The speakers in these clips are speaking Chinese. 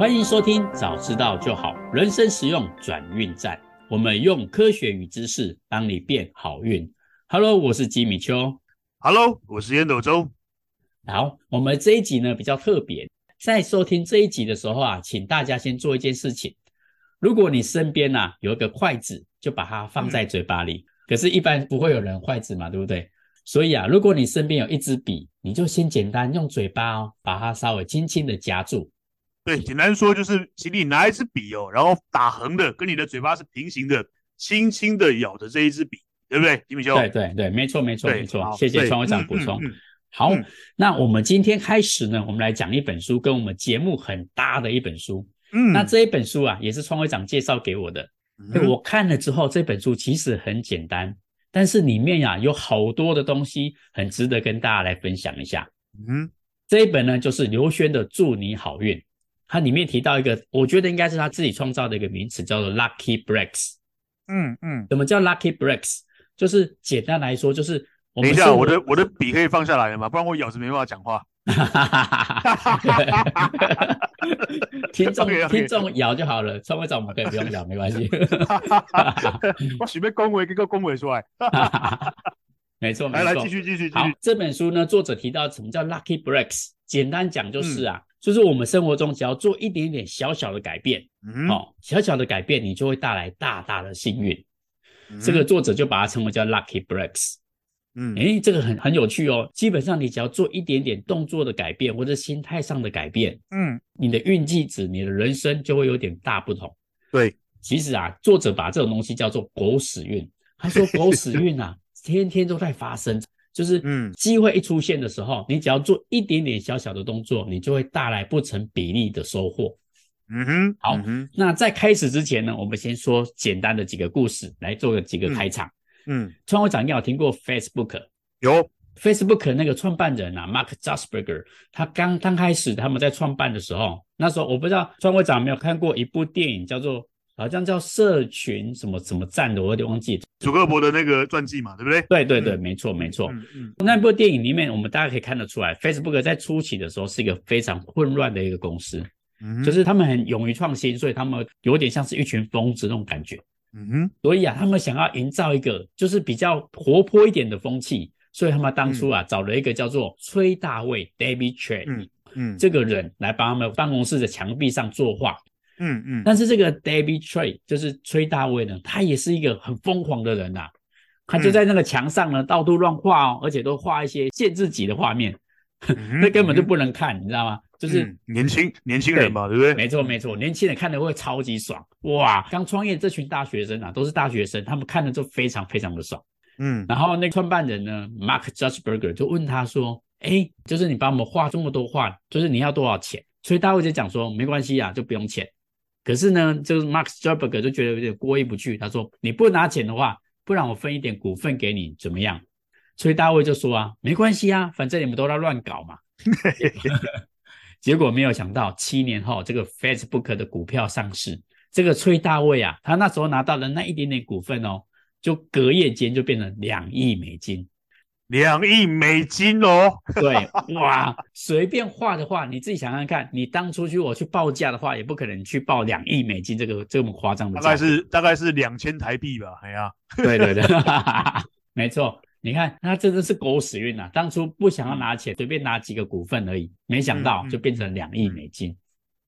欢迎收听《早知道就好》，人生实用转运站。我们用科学与知识帮你变好运。Hello，我是吉米秋。Hello，我是烟斗周。好，我们这一集呢比较特别，在收听这一集的时候啊，请大家先做一件事情。如果你身边啊有一个筷子，就把它放在嘴巴里。嗯、可是，一般不会有人筷子嘛，对不对？所以啊，如果你身边有一支笔，你就先简单用嘴巴哦，把它稍微轻轻的夹住。对，简单说就是，请你拿一支笔哦，然后打横的，跟你的嘴巴是平行的，轻轻的咬着这一支笔，对不对，吉米兄？对对对，没错没错没错。谢谢创会长补充。好，嗯、那我们今天开始呢，我们来讲一本书，跟我们节目很搭的一本书。嗯，那这一本书啊，也是创会长介绍给我的。嗯、我看了之后，这本书其实很简单，但是里面呀、啊、有好多的东西，很值得跟大家来分享一下。嗯，这一本呢，就是刘轩的《祝你好运》。它里面提到一个，我觉得应该是他自己创造的一个名词，叫做 “lucky breaks”。嗯嗯，什么叫 “lucky breaks”？就是简单来说，就是我们等一下，我的我的笔可以放下来了吗？不然我咬着没办法讲话。哈哈哈哈哈！听众听众咬就好了，创会长我们可以不用咬，没关系。我随便恭维一个恭维出来。没错，没错。来来，继续继续继续。好，这本书呢，作者提到什么叫 “lucky breaks”？简单讲就是啊。嗯就是我们生活中只要做一点点小小的改变，嗯，哦，小小的改变，你就会带来大大的幸运。嗯、这个作者就把它称为叫 lucky breaks。嗯，诶，这个很很有趣哦。基本上你只要做一点点动作的改变，或者心态上的改变，嗯，你的运气值，你的人生就会有点大不同。对，其实啊，作者把这种东西叫做狗屎运。他说狗屎运啊，天天都在发生。就是，嗯，机会一出现的时候，嗯、你只要做一点点小小的动作，你就会带来不成比例的收获。嗯哼，好，嗯、那在开始之前呢，我们先说简单的几个故事，来做个几个开场。嗯，创会长，你有听过 Facebook？有 Facebook 那个创办人啊，Mark Zuckerberg，他刚刚开始他们在创办的时候，那时候我不知道创会长有没有看过一部电影，叫做。好像叫社群什么什么站的，我有点忘记。祖克伯的那个传记嘛，对不对？对对对，没错没错。嗯嗯。那部电影里面，我们大家可以看得出来，Facebook 在初期的时候是一个非常混乱的一个公司，嗯，就是他们很勇于创新，所以他们有点像是一群疯子那种感觉。嗯哼。所以啊，他们想要营造一个就是比较活泼一点的风气，所以他们当初啊、嗯、找了一个叫做崔大卫 （David Chan）、嗯嗯这个人来帮他们办公室的墙壁上作画。嗯嗯，嗯但是这个 David Choi 就是崔大卫呢，他也是一个很疯狂的人呐、啊，他就在那个墙上呢、嗯、到处乱画哦，而且都画一些限制级的画面，那、嗯、根本就不能看，嗯、你知道吗？就是、嗯、年轻年轻人嘛，对，不对？没错没错，年轻人看的会超级爽哇！刚创业这群大学生啊，都是大学生，他们看的就非常非常的爽。嗯，然后那个创办人呢，Mark Zuckerberg 就问他说：“哎，就是你帮我们画这么多画，就是你要多少钱？”崔大卫就讲说：“没关系啊，就不用钱。”可是呢，就是 Mark Zuckerberg 就觉得有点过意不去。他说：“你不拿钱的话，不然我分一点股份给你，怎么样？”所以大卫就说：“啊，没关系啊，反正你们都在乱搞嘛。”结果没有想到，七年后这个 Facebook 的股票上市，这个崔大卫啊，他那时候拿到的那一点点股份哦，就隔夜间就变成两亿美金。两亿美金哦，对，哇，随便画的话，你自己想想看，你当初去我去报价的话，也不可能去报两亿美金这个这么夸张的，大概是大概是两千台币吧，哎呀，对对对，没错，你看他真的是狗屎运啊，当初不想要拿钱，随便拿几个股份而已，没想到就变成两亿美金。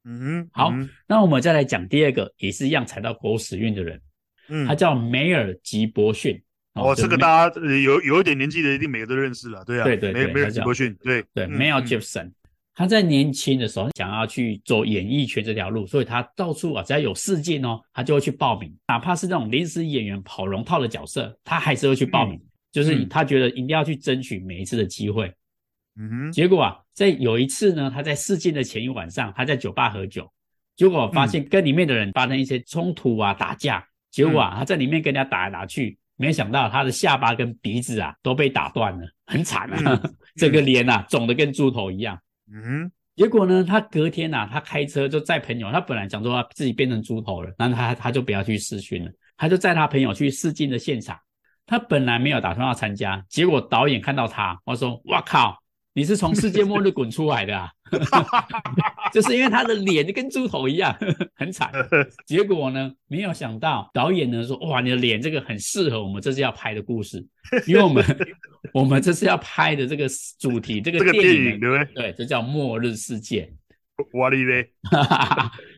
嗯，好，那我们再来讲第二个，也是一样踩到狗屎运的人，嗯，他叫梅尔吉伯逊。哦，这个大家有有一点年纪的，一定每个都认识了，对啊，对对对，梅尔吉伯逊，对对，Mel Gibson，他在年轻的时候想要去走演艺圈这条路，所以他到处啊，只要有试镜哦，他就会去报名，哪怕是那种临时演员跑龙套的角色，他还是会去报名，就是他觉得一定要去争取每一次的机会。嗯哼，结果啊，在有一次呢，他在试镜的前一晚上，他在酒吧喝酒，结果发现跟里面的人发生一些冲突啊，打架，结果啊，他在里面跟人家打来打去。没想到他的下巴跟鼻子啊都被打断了，很惨啊！嗯、这个脸啊肿得跟猪头一样。嗯，结果呢，他隔天呐、啊，他开车就载朋友，他本来想说他自己变成猪头了，然后他他就不要去试训了，他就载他朋友去试镜的现场。他本来没有打算要参加，结果导演看到他，我说：“哇靠，你是从世界末日滚出来的啊！”就是因为他的脸就跟猪头一样，很惨。结果呢，没有想到导演呢说：“哇，你的脸这个很适合我们这次要拍的故事，因为我们我们这次要拍的这个主题，这个电影，电影对不对？对，这叫末日世界。哇哩嘞，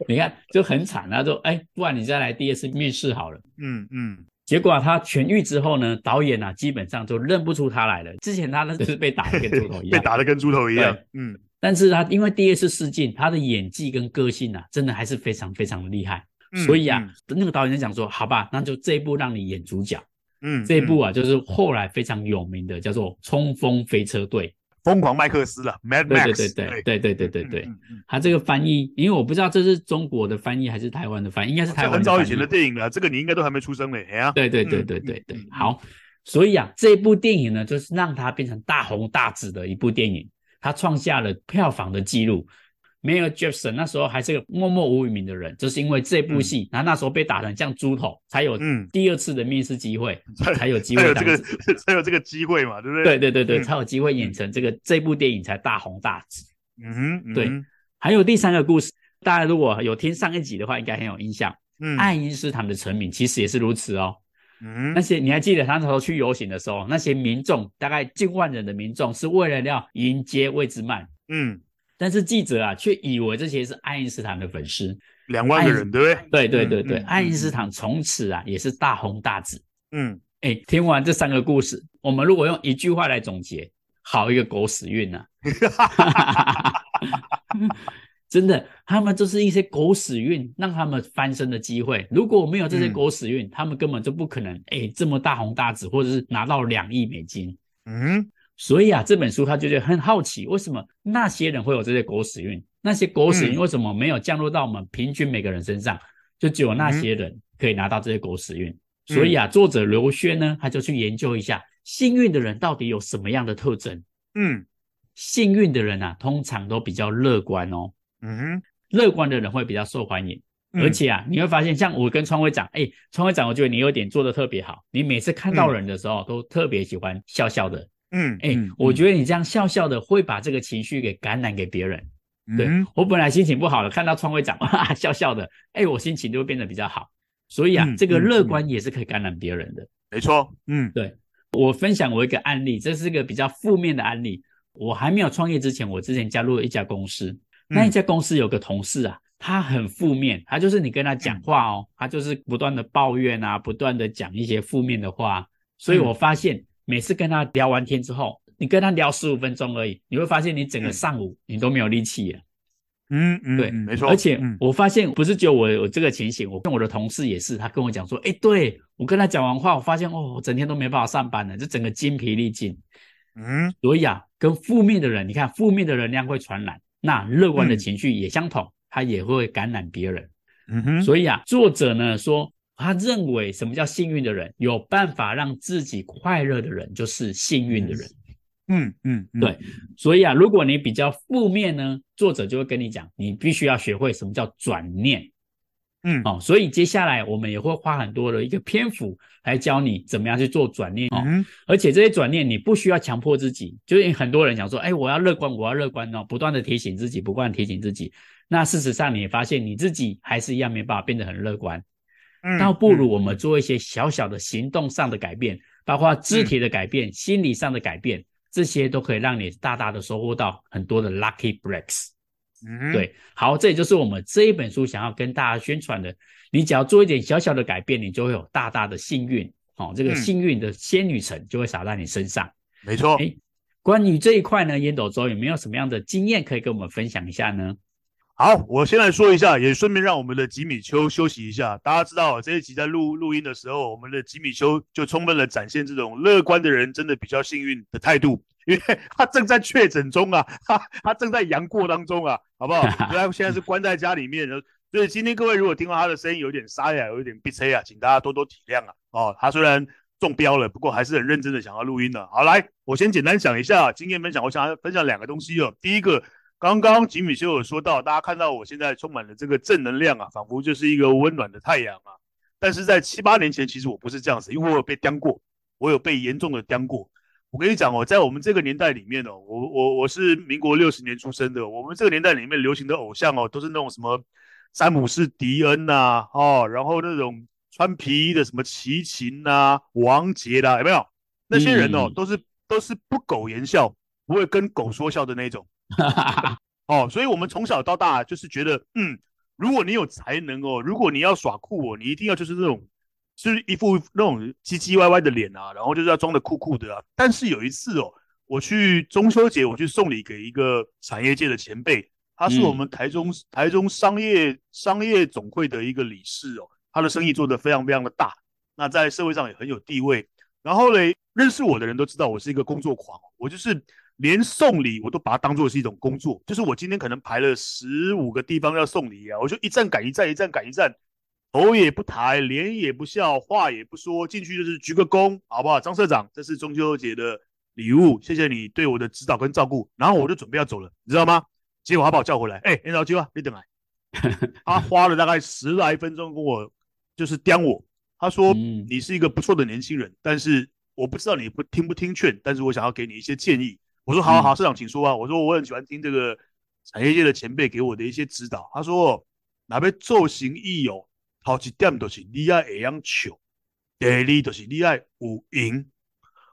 你看就很惨。他说：哎，不然你再来第二次面试好了。嗯嗯。结果啊，他痊愈之后呢，导演啊基本上就认不出他来了。之前他呢就是被打的跟猪头一样，被打的跟猪头一样。嗯。但是他因为第二次试镜，他的演技跟个性啊，真的还是非常非常的厉害。嗯、所以啊，嗯、那个导演就讲说：“好吧，那就这一部让你演主角。”嗯，这一部啊，就是后来非常有名的，叫做《冲锋飞车队》，疯狂麦克斯了。Mad Max。对对对对对对对对对。他这个翻译，因为我不知道这是中国的翻译还是台湾的翻译，应该是台湾。很早以前的电影了，这个你应该都还没出生嘞。哎呀，对对对对对对。好，所以啊，这部电影呢，就是让它变成大红大紫的一部电影。他创下了票房的记录。Mel Gibson 那时候还是个默默无名的人，就是因为这部戏，他、嗯、那时候被打成像猪头，才有第二次的面试机会，嗯、才有机会才有这个 才有这个机会嘛，对不对？对对对对，嗯、才有机会演成这个、嗯、这部电影才大红大紫。嗯哼，嗯哼对。还有第三个故事，大家如果有听上一集的话，应该很有印象。嗯，爱因斯坦的成名其实也是如此哦。嗯，那些你还记得他那时候去游行的时候，那些民众大概近万人的民众是为了要迎接魏兹曼。嗯，但是记者啊，却以为这些是爱因斯坦的粉丝，两万个人，对不对？对对对对，爱因斯坦从此啊也是大红大紫。嗯，哎，听完这三个故事，我们如果用一句话来总结，好一个狗屎运呐！真的，他们就是一些狗屎运，让他们翻身的机会。如果没有这些狗屎运，他们根本就不可能哎这么大红大紫，或者是拿到两亿美金。嗯。所以啊，这本书他就觉得很好奇，为什么那些人会有这些狗屎运？那些狗屎运为什么没有降落到我们平均每个人身上？就只有那些人可以拿到这些狗屎运。所以啊，作者刘轩呢，他就去研究一下幸运的人到底有什么样的特征。嗯，幸运的人啊，通常都比较乐观哦。嗯，乐观的人会比较受欢迎，而且啊，你会发现，像我跟创会长，哎，创会长，我觉得你有点做的特别好，你每次看到人的时候都特别喜欢笑笑的。嗯，哎、欸，嗯、我觉得你这样笑笑的，会把这个情绪给感染给别人。嗯、对，我本来心情不好了，看到创会长 哇笑笑的，哎、欸，我心情就会变得比较好。所以啊，嗯、这个乐观也是可以感染别人的。嗯、没错，嗯，对，我分享我一个案例，这是一个比较负面的案例。我还没有创业之前，我之前加入了一家公司，那一家公司有个同事啊，他很负面，他就是你跟他讲话哦，他就是不断的抱怨啊，不断的讲一些负面的话，所以我发现。嗯每次跟他聊完天之后，你跟他聊十五分钟而已，你会发现你整个上午你都没有力气了。嗯嗯，对，没错。而且我发现不是只有我有这个情形，我跟我的同事也是，他跟我讲说，哎，对，我跟他讲完话，我发现哦，我整天都没办法上班了，就整个筋疲力尽。嗯，所以啊，跟负面的人，你看负面的能量会传染，那乐观的情绪也相同，他也会感染别人。嗯哼，所以啊，作者呢说。他认为，什么叫幸运的人？有办法让自己快乐的人，就是幸运的人。嗯嗯，嗯对。所以啊，如果你比较负面呢，作者就会跟你讲，你必须要学会什么叫转念。嗯，哦，所以接下来我们也会花很多的一个篇幅来教你怎么样去做转念哦。嗯，而且这些转念你不需要强迫自己，就是很多人讲说，哎，我要乐观，我要乐观哦，不断的提醒自己，不断提醒自己。那事实上，你也发现你自己还是一样没办法变得很乐观。嗯倒不如我们做一些小小的行动上的改变，包括肢体的改变、心理上的改变，这些都可以让你大大的收获到很多的 lucky breaks。嗯，对，好，这也就是我们这一本书想要跟大家宣传的。你只要做一点小小的改变，你就会有大大的幸运。哦，这个幸运的仙女城就会洒在你身上。没错。哎，关于这一块呢，烟斗周有没有什么样的经验可以跟我们分享一下呢？好，我先来说一下，也顺便让我们的吉米秋休息一下。大家知道，这一集在录录音的时候，我们的吉米秋就充分的展现这种乐观的人真的比较幸运的态度，因为他正在确诊中啊，他他正在阳过当中啊，好不好？他现在是关在家里面，所以今天各位如果听到他的声音有点沙哑，有一点鼻塞啊，请大家多多体谅啊。哦，他虽然中标了，不过还是很认真的想要录音的。好，来，我先简单讲一下经验分享，我想要分享两个东西哦。第一个。刚刚吉米修有说到，大家看到我现在充满了这个正能量啊，仿佛就是一个温暖的太阳啊。但是在七八年前，其实我不是这样子，因为我有被刁过，我有被严重的刁过。我跟你讲哦，在我们这个年代里面哦，我我我是民国六十年出生的，我们这个年代里面流行的偶像哦，都是那种什么詹姆士迪恩呐、啊，哦，然后那种穿皮衣的什么齐秦呐、王杰啦，有没有？那些人哦，嗯、都是都是不苟言笑，不会跟狗说笑的那种。哦，所以我们从小到大就是觉得，嗯，如果你有才能哦，如果你要耍酷哦，你一定要就是那种。就是一副那种唧唧歪歪的脸啊，然后就是要装的酷酷的啊。但是有一次哦，我去中秋节，我去送礼给一个产业界的前辈，他是我们台中、嗯、台中商业商业总会的一个理事哦，他的生意做得非常非常的大，那在社会上也很有地位。然后嘞，认识我的人都知道我是一个工作狂，我就是连送礼我都把它当做是一种工作，就是我今天可能排了十五个地方要送礼啊，我就一站赶一站，一站赶一站。头也不抬，脸也不笑，话也不说，进去就是鞠个躬，好不好？张社长，这是中秋节的礼物，谢谢你对我的指导跟照顾。然后我就准备要走了，你知道吗？结果他把我叫回来，哎、欸，你老舅啊，你等来。他花了大概十来分钟跟我就是刁我，他说、嗯、你是一个不错的年轻人，但是我不知道你不听不听劝，但是我想要给你一些建议。我说好好好，社长请说啊。我说我很喜欢听这个产业界的前辈给我的一些指导。他说哪边做行义哦。好几点都是你爱会样笑，第二就是你爱有赢。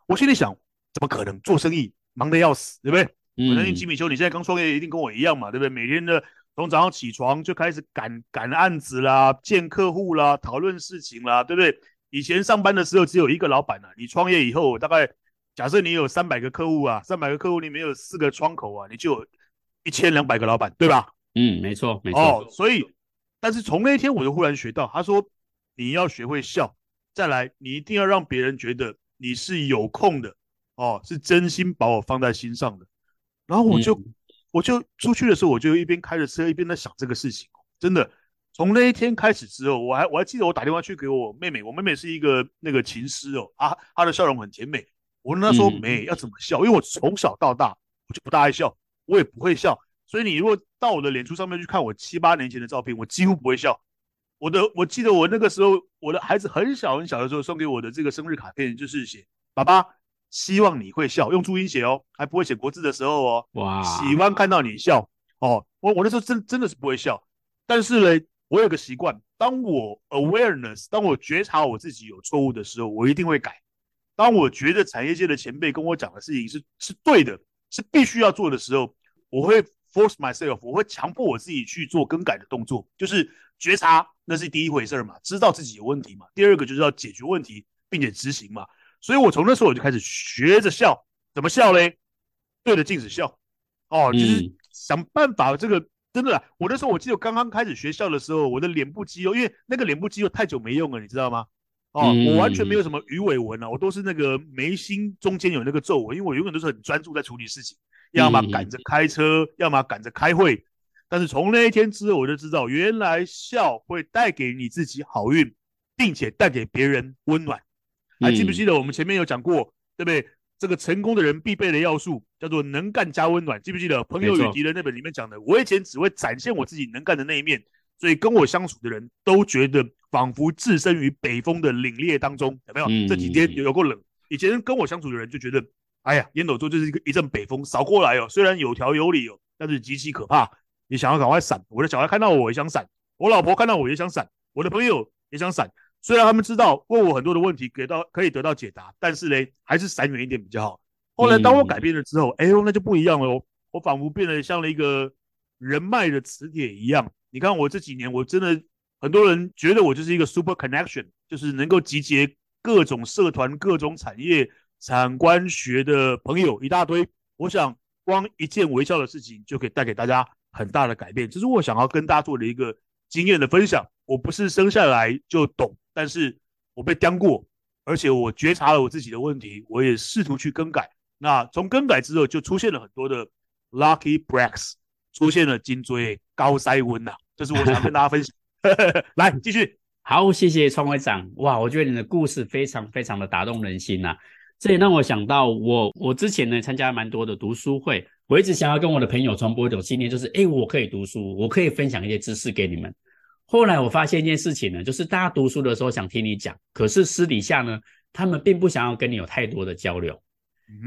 我心里想，怎么可能做生意忙得要死，对不对？嗯、我相信吉米秋，你现在刚创业，一定跟我一样嘛，对不对？每天的从早上起床就开始赶赶案子啦，见客户啦，讨论事情啦，对不对？以前上班的时候只有一个老板啊，你创业以后，大概假设你有三百个客户啊，三百个客户里面有四个窗口啊，你就有一千两百个老板，对吧？嗯，没错，没错。哦，所以。但是从那一天我就忽然学到，他说你要学会笑，再来你一定要让别人觉得你是有空的哦，是真心把我放在心上的。然后我就、嗯、我就出去的时候，我就一边开着车一边在想这个事情。真的，从那一天开始之后，我还我还记得我打电话去给我妹妹，我妹妹是一个那个琴师哦，啊，她的笑容很甜美。我跟她说，妹要怎么笑，因为我从小到大我就不大爱笑，我也不会笑。所以你如果到我的脸书上面去看我七八年前的照片，我几乎不会笑。我的我记得我那个时候，我的孩子很小很小的时候送给我的这个生日卡片，就是写“爸爸希望你会笑”，用注音写哦，还不会写国字的时候哦。哇！喜欢看到你笑哦。我我那时候真真的是不会笑，但是呢，我有个习惯，当我 awareness，当我觉察我自己有错误的时候，我一定会改。当我觉得产业界的前辈跟我讲的事情是是对的，是必须要做的时候，我会。Force myself，我会强迫我自己去做更改的动作，就是觉察，那是第一回事嘛，知道自己有问题嘛。第二个就是要解决问题，并且执行嘛。所以我从那时候我就开始学着笑，怎么笑嘞？对着镜子笑，哦，就是想办法。这个、嗯、真的，我那时候我记得我刚刚开始学笑的时候，我的脸部肌肉，因为那个脸部肌肉太久没用了，你知道吗？哦，嗯、我完全没有什么鱼尾纹啊，我都是那个眉心中间有那个皱纹，因为我永远都是很专注在处理事情。要么赶着开车，嗯、要么赶着开会，但是从那一天之后，我就知道原来笑会带给你自己好运，并且带给别人温暖。嗯、还记不记得我们前面有讲过，对不对？这个成功的人必备的要素叫做能干加温暖。记不记得《朋友与敌人》那本里面讲的？我以前只会展现我自己能干的那一面，所以跟我相处的人都觉得仿佛置身于北风的凛冽当中，有没有？嗯、这几天有够冷，以前跟我相处的人就觉得。哎呀，烟斗座就是一个一阵北风扫过来哦，虽然有条有理哦，但是极其可怕。你想要赶快闪，我的小孩看到我也想闪，我老婆看到我也想闪，我的朋友也想闪。虽然他们知道问我很多的问题，给到可以得到解答，但是嘞，还是闪远一点比较好。后来当我改变了之后，哎呦，那就不一样了哦，我仿佛变得像了一个人脉的磁铁一样。你看我这几年，我真的很多人觉得我就是一个 super connection，就是能够集结各种社团、各种产业。产官学的朋友一大堆，我想光一件微笑的事情就可以带给大家很大的改变，这是我想要跟大家做的一个经验的分享。我不是生下来就懂，但是我被刁过，而且我觉察了我自己的问题，我也试图去更改。那从更改之后，就出现了很多的 lucky breaks，出现了颈椎高塞温呐，这是我想跟大家分享。来继续，好，谢谢创会长。哇，我觉得你的故事非常非常的打动人心呐、啊。这也让我想到我，我我之前呢参加蛮多的读书会，我一直想要跟我的朋友传播一种信念，就是，诶，我可以读书，我可以分享一些知识给你们。后来我发现一件事情呢，就是大家读书的时候想听你讲，可是私底下呢，他们并不想要跟你有太多的交流。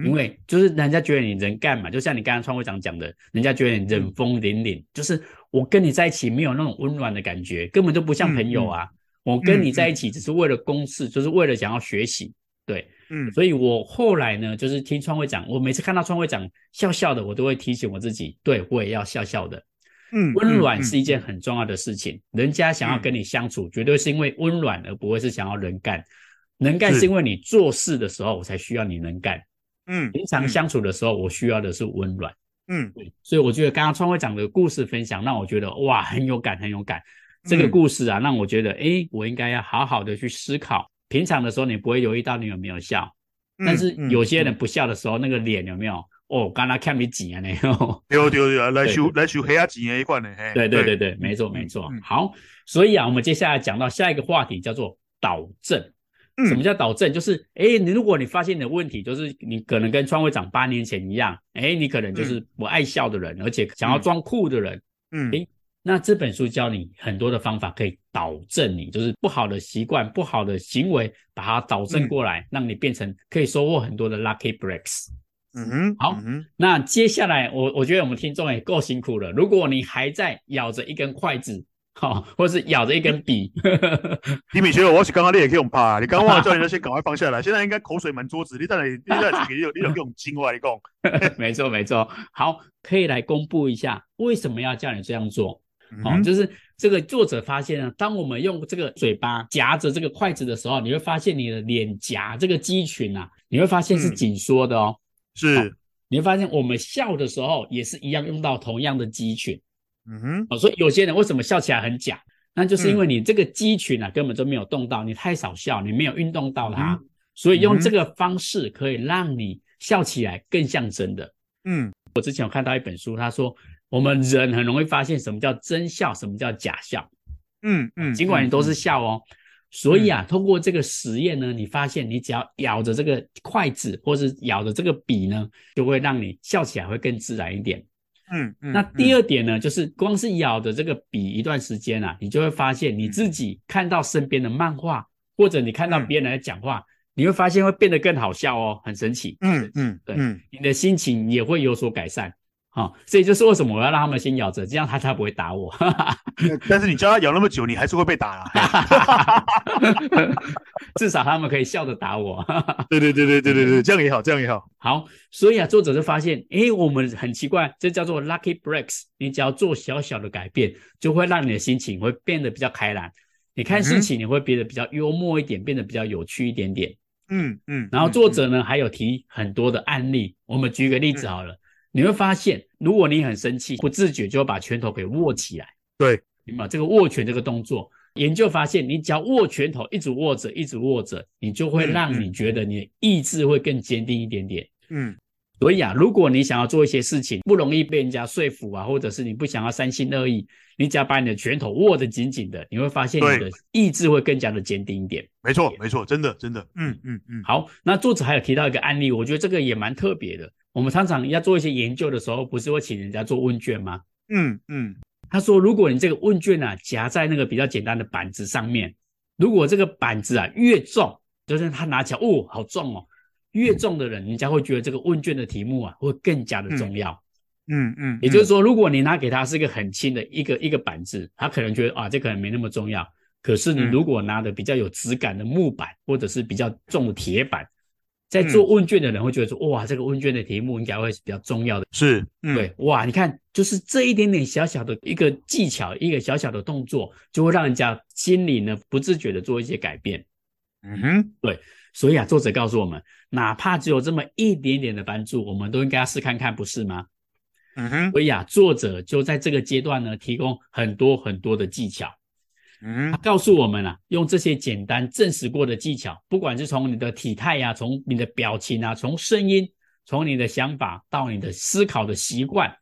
因为就是人家觉得你人干嘛，就像你刚刚创会长讲的，人家觉得你人风凛凛，就是我跟你在一起没有那种温暖的感觉，根本就不像朋友啊。我跟你在一起只是为了公事，就是为了想要学习。对，嗯，所以我后来呢，就是听创会长，我每次看到创会长笑笑的，我都会提醒我自己，对，我也要笑笑的。嗯，温暖是一件很重要的事情，人家想要跟你相处，绝对是因为温暖，而不会是想要能干。能干是因为你做事的时候，我才需要你能干。嗯，平常相处的时候，我需要的是温暖。嗯，对，所以我觉得刚刚创会长的故事分享，让我觉得哇，很有感，很有感。这个故事啊，让我觉得，哎，我应该要好好的去思考。平常的时候，你不会留意到你有没有笑，但是有些人不笑的时候，那个脸有没有？哦，刚才看你挤啊，那个。对对对，来修来修黑啊挤啊一块呢。对对对对，没错没错。好，所以啊，我们接下来讲到下一个话题，叫做导正。嗯、什么叫导正？就是，哎，你如果你发现你的问题，就是你可能跟创会长八年前一样，哎，你可能就是不爱笑的人，嗯、而且想要装酷的人，嗯，哎，那这本书教你很多的方法，可以导正你，就是不好的习惯、不好的行为，把它导正过来，嗯、让你变成可以收获很多的 lucky breaks。嗯哼，好，嗯、哼那接下来我我觉得我们听众也够辛苦了，如果你还在咬着一根筷子。好，或是咬着一根笔。李米学，我是刚刚你也可以用怕，你刚刚忘了叫你先赶快放下来。现在应该口水满桌子，你在那里，你在哪里有你有用精华来讲。没错没错，好，可以来公布一下为什么要叫你这样做。哦，就是这个作者发现呢，当我们用这个嘴巴夹着这个筷子的时候，你会发现你的脸颊这个肌群啊，你会发现是紧缩的哦。是、哦，你会发现我们笑的时候也是一样用到同样的肌群。嗯哼，哦，所以有些人为什么笑起来很假？那就是因为你这个肌群啊，根本就没有动到，你太少笑，你没有运动到它，所以用这个方式可以让你笑起来更像真的。嗯，我之前有看到一本书，他说我们人很容易发现什么叫真笑，什么叫假笑。嗯嗯，尽管你都是笑哦，所以啊，通过这个实验呢，你发现你只要咬着这个筷子，或是咬着这个笔呢，就会让你笑起来会更自然一点。嗯，嗯，那第二点呢，嗯、就是光是咬着这个笔一段时间啊，你就会发现你自己看到身边的漫画，嗯、或者你看到别人来讲话，嗯、你会发现会变得更好笑哦，很神奇。嗯嗯，对，嗯、你的心情也会有所改善。好、哦，这也就是为什么我要让他们先咬着，这样他才不会打我。但是你叫他咬那么久，你还是会被打啊。至少他们可以笑着打我。对对对对对对对，这样也好，这样也好。好，所以啊，作者就发现，诶，我们很奇怪，这叫做 lucky breaks。你只要做小小的改变，就会让你的心情会变得比较开朗。你看事情，你会变得比较幽默一点，变得比较有趣一点点。嗯嗯。然后作者呢，还有提很多的案例，我们举个例子好了。你会发现，如果你很生气，不自觉就会把拳头给握起来。对，明白这个握拳这个动作，研究发现，你只要握拳头，一直握着，一直握着，你就会让你觉得你的意志会更坚定一点点。嗯，所以啊，如果你想要做一些事情，不容易被人家说服啊，或者是你不想要三心二意，你只要把你的拳头握得紧紧的，你会发现你的意志会更加的坚定一点。没错，没错，真的，真的。嗯嗯嗯。好，那作者还有提到一个案例，我觉得这个也蛮特别的。我们常常要做一些研究的时候，不是会请人家做问卷吗？嗯嗯，他说，如果你这个问卷啊夹在那个比较简单的板子上面，如果这个板子啊越重，就是他拿起来哦好重哦，越重的人，人家会觉得这个问卷的题目啊会更加的重要。嗯嗯，嗯嗯也就是说，如果你拿给他是一个很轻的一个一个板子，他可能觉得啊这可能没那么重要。可是你如果拿的比较有质感的木板，或者是比较重的铁板。在做问卷的人会觉得说，哇，这个问卷的题目应该会是比较重要的。是，嗯、对，哇，你看，就是这一点点小小的一个技巧，一个小小的动作，就会让人家心里呢不自觉的做一些改变。嗯哼，对，所以啊，作者告诉我们，哪怕只有这么一点点的帮助，我们都应该要试看看，不是吗？嗯哼，所以啊，作者就在这个阶段呢，提供很多很多的技巧。嗯，他告诉我们啊，用这些简单证实过的技巧，不管是从你的体态呀、啊，从你的表情啊，从声音，从你的想法到你的思考的习惯，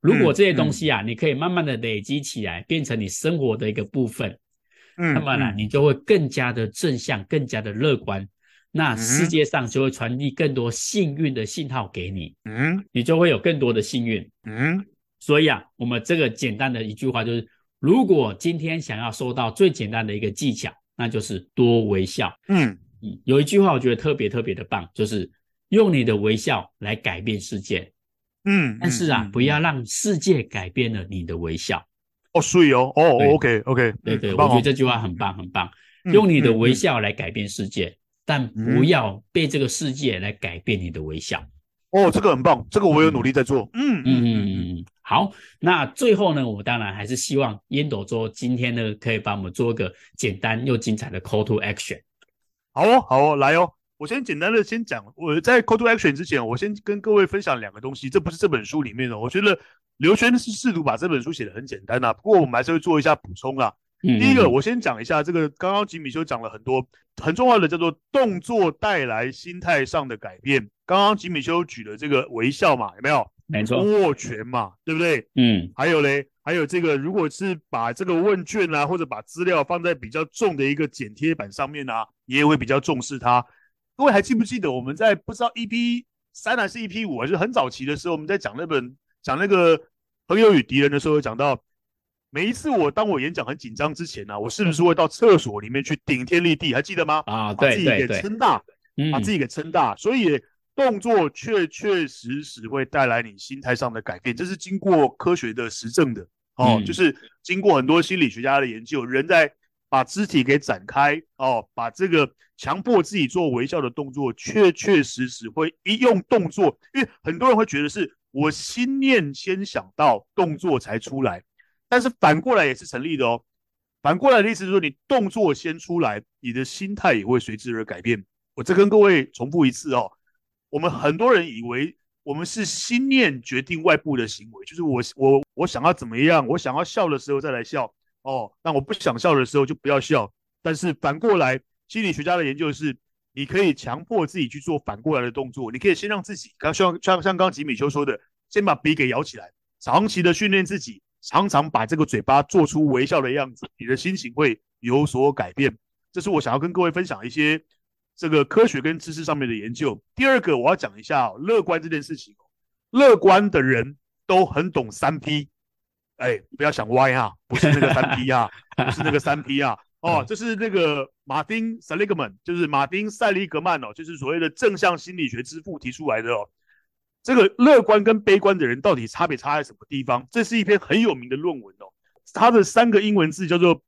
如果这些东西啊，嗯嗯、你可以慢慢的累积起来，变成你生活的一个部分，嗯，那么呢，你就会更加的正向，更加的乐观，那世界上就会传递更多幸运的信号给你，嗯，你就会有更多的幸运，嗯，所以啊，我们这个简单的一句话就是。如果今天想要收到最简单的一个技巧，那就是多微笑。嗯嗯，有一句话我觉得特别特别的棒，就是用你的微笑来改变世界。嗯，但是啊，不要让世界改变了你的微笑。哦，所以哦，哦，OK OK，对对，我觉得这句话很棒很棒。用你的微笑来改变世界，但不要被这个世界来改变你的微笑。哦，这个很棒，这个我有努力在做。嗯嗯嗯嗯，好，那最后呢，我当然还是希望烟斗桌今天呢，可以帮我们做一个简单又精彩的 call to action。好哦，好哦，来哦。我先简单的先讲，我在 call to action 之前，我先跟各位分享两个东西，这不是这本书里面的。我觉得刘轩是试图把这本书写的很简单呐、啊，不过我们还是会做一下补充啊。嗯嗯第一个，我先讲一下这个，刚刚吉米修讲了很多很重要的，叫做动作带来心态上的改变。刚刚吉米修举了这个微笑嘛，有没有？没错。握拳嘛，对不对？嗯。还有嘞，还有这个，如果是把这个问卷啊，或者把资料放在比较重的一个剪贴板上面啊，也会比较重视它。各位还记不记得我们在不知道 EP 三还是 EP 五，还是很早期的时候，我们在讲那本讲那个朋友与敌人的时候，讲到每一次我当我演讲很紧张之前呢、啊，我是不是会到厕所里面去顶天立地？还记得吗？啊，对对对，把自己给撑大，把自己给撑大。所以动作确确实实会带来你心态上的改变，这是经过科学的实证的哦，嗯、就是经过很多心理学家的研究，人在。把肢体给展开哦，把这个强迫自己做微笑的动作，确确实实会一用动作，因为很多人会觉得是我心念先想到动作才出来，但是反过来也是成立的哦。反过来的意思是说，你动作先出来，你的心态也会随之而改变。我再跟各位重复一次哦，我们很多人以为我们是心念决定外部的行为，就是我我我想要怎么样，我想要笑的时候再来笑。哦，那我不想笑的时候就不要笑。但是反过来，心理学家的研究是，你可以强迫自己去做反过来的动作。你可以先让自己，刚像像像刚吉米修说的，先把鼻给咬起来，长期的训练自己，常常把这个嘴巴做出微笑的样子，你的心情会有所改变。这是我想要跟各位分享一些这个科学跟知识上面的研究。第二个，我要讲一下哦，乐观这件事情。乐观的人都很懂三 P。哎，不要想歪啊，不是那个三 P 啊，不是那个三 P 啊，哦，这是那个马丁·塞利格曼，就是马丁·塞利格曼哦，就是所谓的正向心理学之父提出来的哦。这个乐观跟悲观的人到底差别差在什么地方？这是一篇很有名的论文哦。它的三个英文字叫做，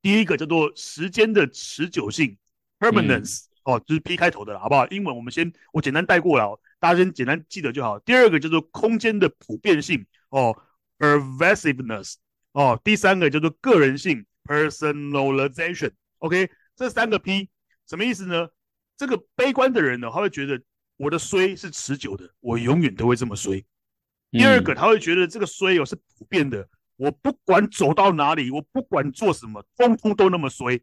第一个叫做时间的持久性 （permanence），哦，就是 P 开头的了，好不好？英文我们先我简单带过来哦，大家先简单记得就好。第二个叫做空间的普遍性哦。Pervasiveness 哦，第三个叫做个人性 Personalization，OK，、这三个 P 什么意思呢？这个悲观的人呢，他会觉得我的衰是持久的，我永远都会这么衰。嗯、第二个，他会觉得这个衰哦是普遍的，我不管走到哪里，我不管做什么，通通都那么衰。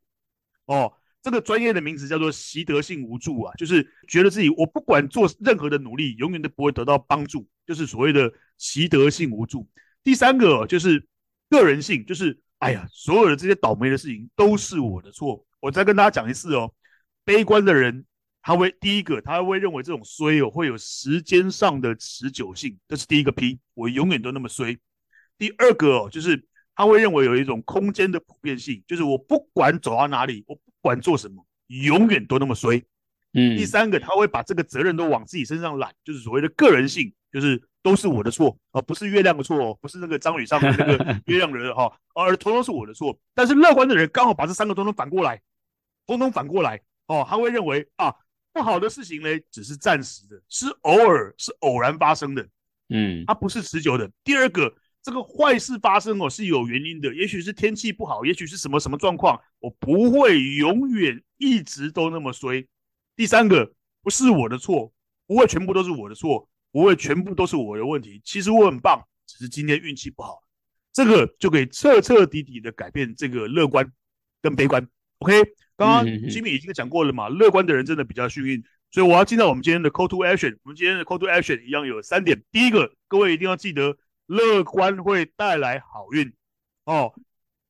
哦，这个专业的名词叫做习得性无助啊，就是觉得自己我不管做任何的努力，永远都不会得到帮助，就是所谓的习得性无助。第三个就是个人性，就是哎呀，所有的这些倒霉的事情都是我的错。我再跟大家讲一次哦，悲观的人他会第一个，他会认为这种衰哦会有时间上的持久性，这是第一个 P，我永远都那么衰。第二个哦，就是他会认为有一种空间的普遍性，就是我不管走到哪里，我管做什么，永远都那么衰。嗯。第三个，他会把这个责任都往自己身上揽，就是所谓的个人性，就是。都是我的错啊，不是月亮的错哦，不是那个张宇上的那个 月亮人哈，而通通是我的错。但是乐观的人刚好把这三个通通反过来，通通反过来哦，他会认为啊，不好的事情呢只是暂时的，是偶尔，是偶然发生的，嗯，它不是持久的。第二个，这个坏事发生哦是有原因的，也许是天气不好，也许是什么什么状况，我不会永远一直都那么衰。第三个，不是我的错，不会全部都是我的错。不会全部都是我的问题，其实我很棒，只是今天运气不好。这个就可以彻彻底底的改变这个乐观跟悲观。OK，刚刚吉米已经讲过了嘛，乐观的人真的比较幸运。所以我要进到我们今天的 Call to Action。我们今天的 Call to Action 一样有三点。第一个，各位一定要记得，乐观会带来好运。哦，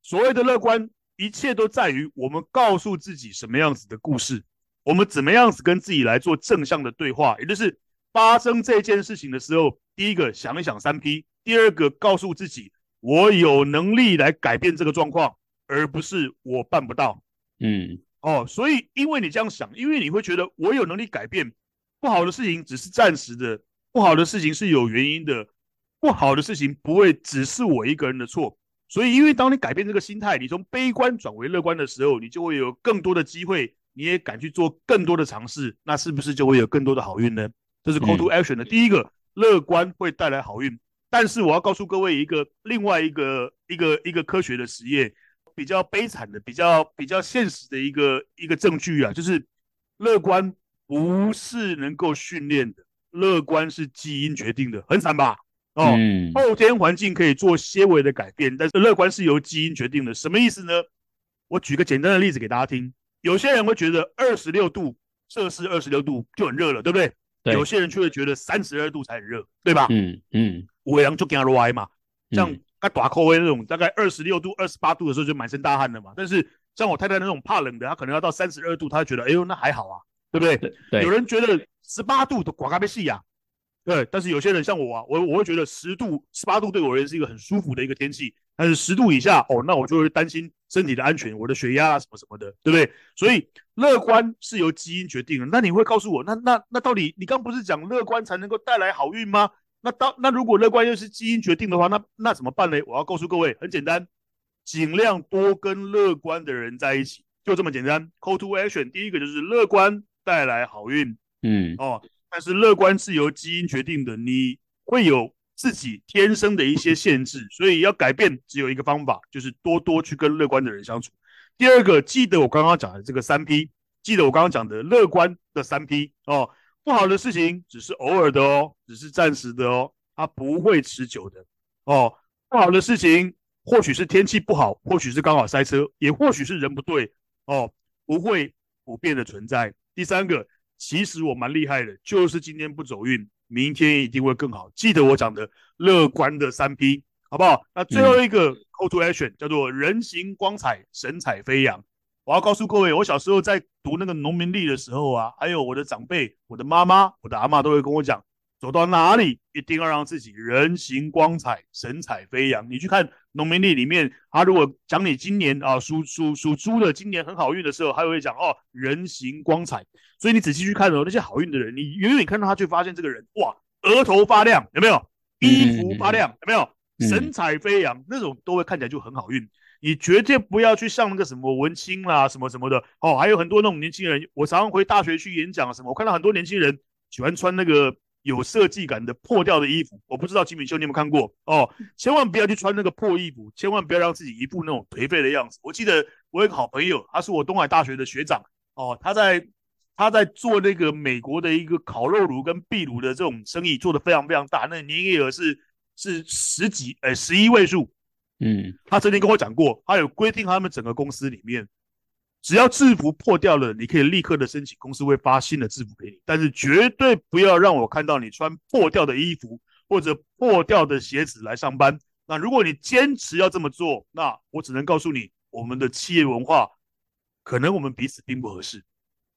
所谓的乐观，一切都在于我们告诉自己什么样子的故事，我们怎么样子跟自己来做正向的对话，也就是。发生这件事情的时候，第一个想一想三 P，第二个告诉自己我有能力来改变这个状况，而不是我办不到。嗯，哦，所以因为你这样想，因为你会觉得我有能力改变，不好的事情只是暂时的，不好的事情是有原因的，不好的事情不会只是我一个人的错。所以，因为当你改变这个心态，你从悲观转为乐观的时候，你就会有更多的机会，你也敢去做更多的尝试，那是不是就会有更多的好运呢？这是 call to action 的第一个，乐观会带来好运。但是我要告诉各位一个另外一个一个一个科学的实验，比较悲惨的、比较比较现实的一个一个证据啊，就是乐观不是能够训练的，乐观是基因决定的，很惨吧？哦，嗯、后天环境可以做些微的改变，但是乐观是由基因决定的。什么意思呢？我举个简单的例子给大家听。有些人会觉得二十六度摄氏二十六度就很热了，对不对？对。有些人却会觉得三十二度才很热，对吧？嗯嗯。我阳就跟他说歪嘛，像他打 call 那种大概二十六度、二十八度的时候就满身大汗了嘛。但是像我太太那种怕冷的，她可能要到三十二度，她觉得哎呦那还好啊，对不对？对。对有人觉得十八度都刮咖啡细呀。对，但是有些人像我啊，我我会觉得十度、十八度对我而言是一个很舒服的一个天气，但是十度以下哦，那我就会担心身体的安全，我的血压啊什么什么的，对不对？所以乐观是由基因决定的。那你会告诉我，那那那到底你刚不是讲乐观才能够带来好运吗？那当那如果乐观又是基因决定的话，那那怎么办呢？我要告诉各位，很简单，尽量多跟乐观的人在一起，就这么简单。Call to action，第一个就是乐观带来好运，嗯哦。但是乐观是由基因决定的，你会有自己天生的一些限制，所以要改变只有一个方法，就是多多去跟乐观的人相处。第二个，记得我刚刚讲的这个三 P，记得我刚刚讲的乐观的三 P 哦，不好的事情只是偶尔的哦，只是暂时的哦，它不会持久的哦。不好的事情或许是天气不好，或许是刚好塞车，也或许是人不对哦，不会普遍的存在。第三个。其实我蛮厉害的，就是今天不走运，明天一定会更好。记得我讲的乐观的三 P，好不好？那最后一个 Call to Action 叫做人形光彩，神采飞扬。我要告诉各位，我小时候在读那个农民历的时候啊，还有我的长辈、我的妈妈、我的阿嬷都会跟我讲。走到哪里一定要让自己人形光彩、神采飞扬。你去看农民历里面，他如果讲你今年啊属属属猪的，今年很好运的时候，他会讲哦人形光彩。所以你仔细去看哦，那些好运的人，你远远看到他，就发现这个人哇额头发亮，有没有？衣服发亮，有没有？神采飞扬，那种都会看起来就很好运。你绝对不要去像那个什么文青啦，什么什么的哦，还有很多那种年轻人，我常常回大学去演讲什么，我看到很多年轻人喜欢穿那个。有设计感的破掉的衣服，我不知道吉米邱你有没有看过哦？千万不要去穿那个破衣服，千万不要让自己一副那种颓废的样子。我记得我有个好朋友，他是我东海大学的学长哦，他在他在做那个美国的一个烤肉炉跟壁炉的这种生意，做得非常非常大，那年营业额是是十几呃十一位数。嗯，他曾经跟我讲过，他有规定他们整个公司里面。只要制服破掉了，你可以立刻的申请，公司会发新的制服给你。但是绝对不要让我看到你穿破掉的衣服或者破掉的鞋子来上班。那如果你坚持要这么做，那我只能告诉你，我们的企业文化可能我们彼此并不合适。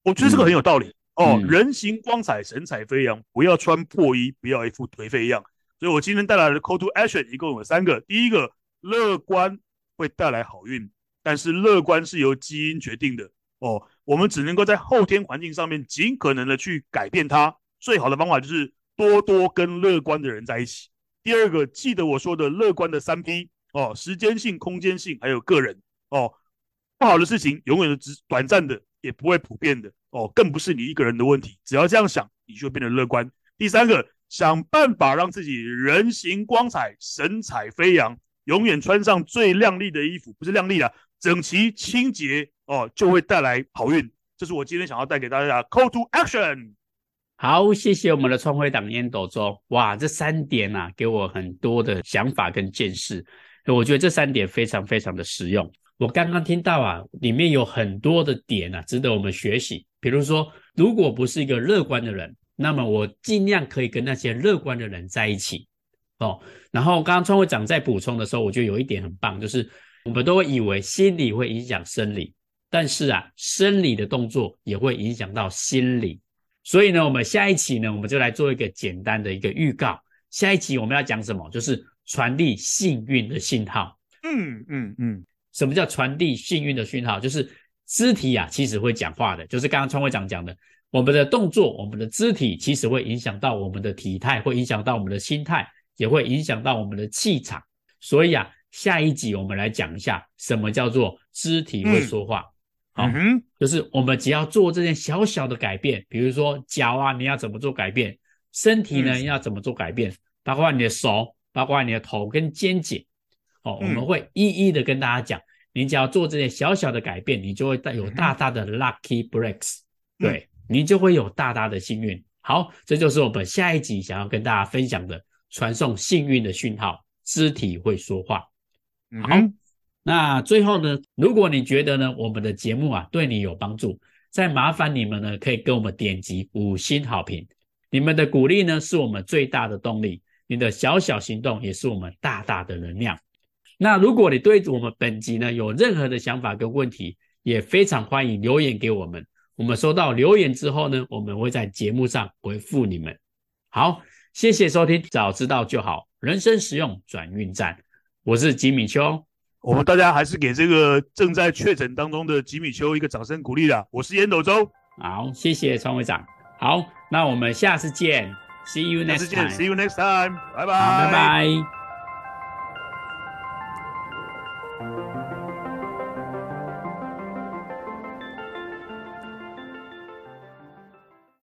我觉得这个很有道理、哦，人形光彩，神采飞扬，不要穿破衣，不要一副颓废样。所以我今天带来的 Call to Action 一共有三个：第一个，乐观会带来好运。但是乐观是由基因决定的哦，我们只能够在后天环境上面尽可能的去改变它。最好的方法就是多多跟乐观的人在一起。第二个，记得我说的乐观的三 P 哦，时间性、空间性还有个人哦。不好的事情永远都只短暂的，也不会普遍的哦，更不是你一个人的问题。只要这样想，你就会变得乐观。第三个，想办法让自己人形光彩、神采飞扬，永远穿上最亮丽的衣服，不是亮丽的。整齐清洁哦，就会带来好运。这是我今天想要带给大家的 Call to Action。好，谢谢我们的创会长烟斗周。哇，这三点啊，给我很多的想法跟见识。我觉得这三点非常非常的实用。我刚刚听到啊，里面有很多的点啊，值得我们学习。比如说，如果不是一个乐观的人，那么我尽量可以跟那些乐观的人在一起哦。然后刚刚创会长在补充的时候，我觉得有一点很棒，就是。我们都会以为心理会影响生理，但是啊，生理的动作也会影响到心理。所以呢，我们下一期呢，我们就来做一个简单的一个预告。下一期我们要讲什么？就是传递幸运的信号。嗯嗯嗯。什么叫传递幸运的讯号？就是肢体啊，其实会讲话的。就是刚刚川会长讲的，我们的动作，我们的肢体，其实会影响到我们的体态，会影响到我们的心态，也会影响到我们的气场。所以啊，下一集我们来讲一下什么叫做肢体会说话。嗯、好，嗯、就是我们只要做这件小小的改变，比如说脚啊，你要怎么做改变？身体呢，要怎么做改变？包括你的手，包括你的头跟肩颈。哦，我们会一一的跟大家讲，你只要做这件小小的改变，你就会带有大大的 lucky breaks。对。你就会有大大的幸运。好，这就是我们下一集想要跟大家分享的传送幸运的讯号，肢体会说话。好，那最后呢，如果你觉得呢，我们的节目啊对你有帮助，再麻烦你们呢可以跟我们点击五星好评。你们的鼓励呢是我们最大的动力，你的小小行动也是我们大大的能量。那如果你对我们本集呢有任何的想法跟问题，也非常欢迎留言给我们。我们收到留言之后呢，我们会在节目上回复你们。好，谢谢收听，早知道就好，人生实用转运站，我是吉米秋。我们大家还是给这个正在确诊当中的吉米秋一个掌声鼓励的。我是烟斗周。好，谢谢川会长。好，那我们下次见，See you next time，See you next time，拜拜，拜拜。